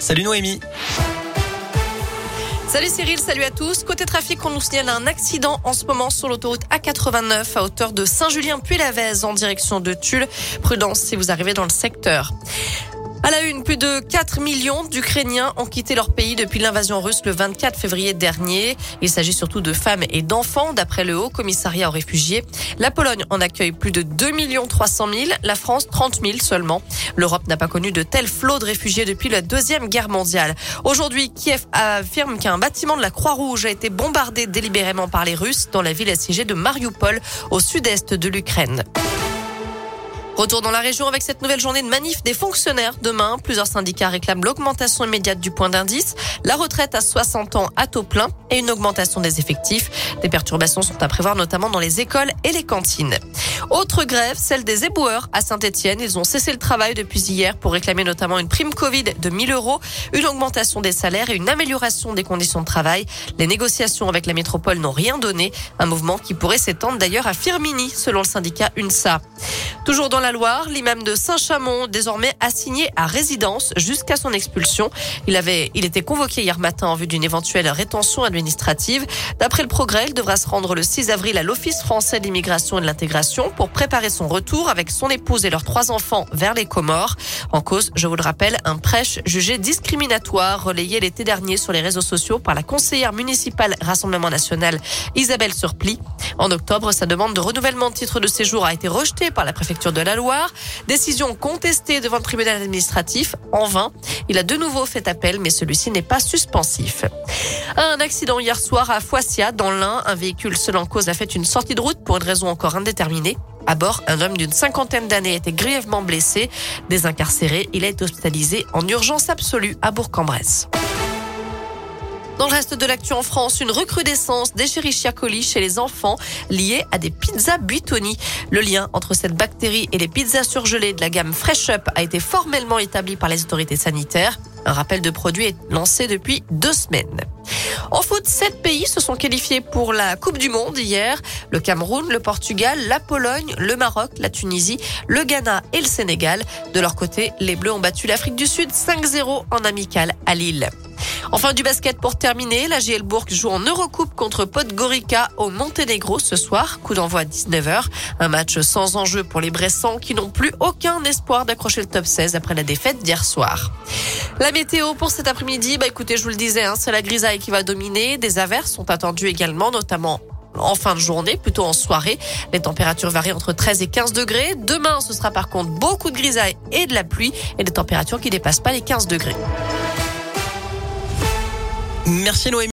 Salut Noémie. Salut Cyril, salut à tous. Côté trafic, on nous signale un accident en ce moment sur l'autoroute A89 à hauteur de Saint-Julien puis lavez en direction de Tulle. Prudence si vous arrivez dans le secteur. À la une, plus de 4 millions d'Ukrainiens ont quitté leur pays depuis l'invasion russe le 24 février dernier. Il s'agit surtout de femmes et d'enfants, d'après le Haut Commissariat aux réfugiés. La Pologne en accueille plus de 2 300 000, la France 30 000 seulement. L'Europe n'a pas connu de tel flot de réfugiés depuis la Deuxième Guerre mondiale. Aujourd'hui, Kiev affirme qu'un bâtiment de la Croix-Rouge a été bombardé délibérément par les Russes dans la ville assiégée de Mariupol, au sud-est de l'Ukraine. Retour dans la région avec cette nouvelle journée de manif des fonctionnaires. Demain, plusieurs syndicats réclament l'augmentation immédiate du point d'indice, la retraite à 60 ans à taux plein et une augmentation des effectifs. Des perturbations sont à prévoir notamment dans les écoles et les cantines. Autre grève, celle des éboueurs à Saint-Etienne. Ils ont cessé le travail depuis hier pour réclamer notamment une prime Covid de 1000 euros, une augmentation des salaires et une amélioration des conditions de travail. Les négociations avec la métropole n'ont rien donné. Un mouvement qui pourrait s'étendre d'ailleurs à Firmini, selon le syndicat UNSA. Toujours dans la Loire, l'imam de Saint-Chamond, désormais assigné à résidence jusqu'à son expulsion. Il avait, il était convoqué hier matin en vue d'une éventuelle rétention administrative. D'après le progrès, il devra se rendre le 6 avril à l'Office français de l'immigration et de l'intégration pour préparer son retour avec son épouse et leurs trois enfants vers les Comores. En cause, je vous le rappelle, un prêche jugé discriminatoire relayé l'été dernier sur les réseaux sociaux par la conseillère municipale Rassemblement National Isabelle Surpli. En octobre, sa demande de renouvellement de titre de séjour a été rejetée par la préfecture de la Loire. Décision contestée devant le tribunal administratif en vain. Il a de nouveau fait appel, mais celui-ci n'est pas suspensif. Un accident hier soir à Foissia, dans l'Ain. Un véhicule seul en cause a fait une sortie de route pour une raison encore indéterminée. À bord, un homme d'une cinquantaine d'années était grièvement blessé. Désincarcéré, il été hospitalisé en urgence absolue à Bourg-en-Bresse. Dans le reste de l'actu en France, une recrudescence d'Escherichia coli chez les enfants liée à des pizzas Buitoni. Le lien entre cette bactérie et les pizzas surgelées de la gamme Fresh Up a été formellement établi par les autorités sanitaires. Un rappel de produit est lancé depuis deux semaines. En foot, sept pays se sont qualifiés pour la Coupe du Monde hier. Le Cameroun, le Portugal, la Pologne, le Maroc, la Tunisie, le Ghana et le Sénégal. De leur côté, les Bleus ont battu l'Afrique du Sud 5-0 en amical à Lille. Enfin, du basket pour terminer. La GL Bourg joue en Eurocoupe contre Podgorica au Monténégro ce soir. Coup d'envoi à 19h. Un match sans enjeu pour les Bressans qui n'ont plus aucun espoir d'accrocher le top 16 après la défaite d'hier soir. La météo pour cet après-midi, bah écoutez, je vous le disais, hein, c'est la grisaille qui va dominer. Des averses sont attendues également, notamment en fin de journée, plutôt en soirée. Les températures varient entre 13 et 15 degrés. Demain, ce sera par contre beaucoup de grisaille et de la pluie et des températures qui dépassent pas les 15 degrés. Merci Noémie.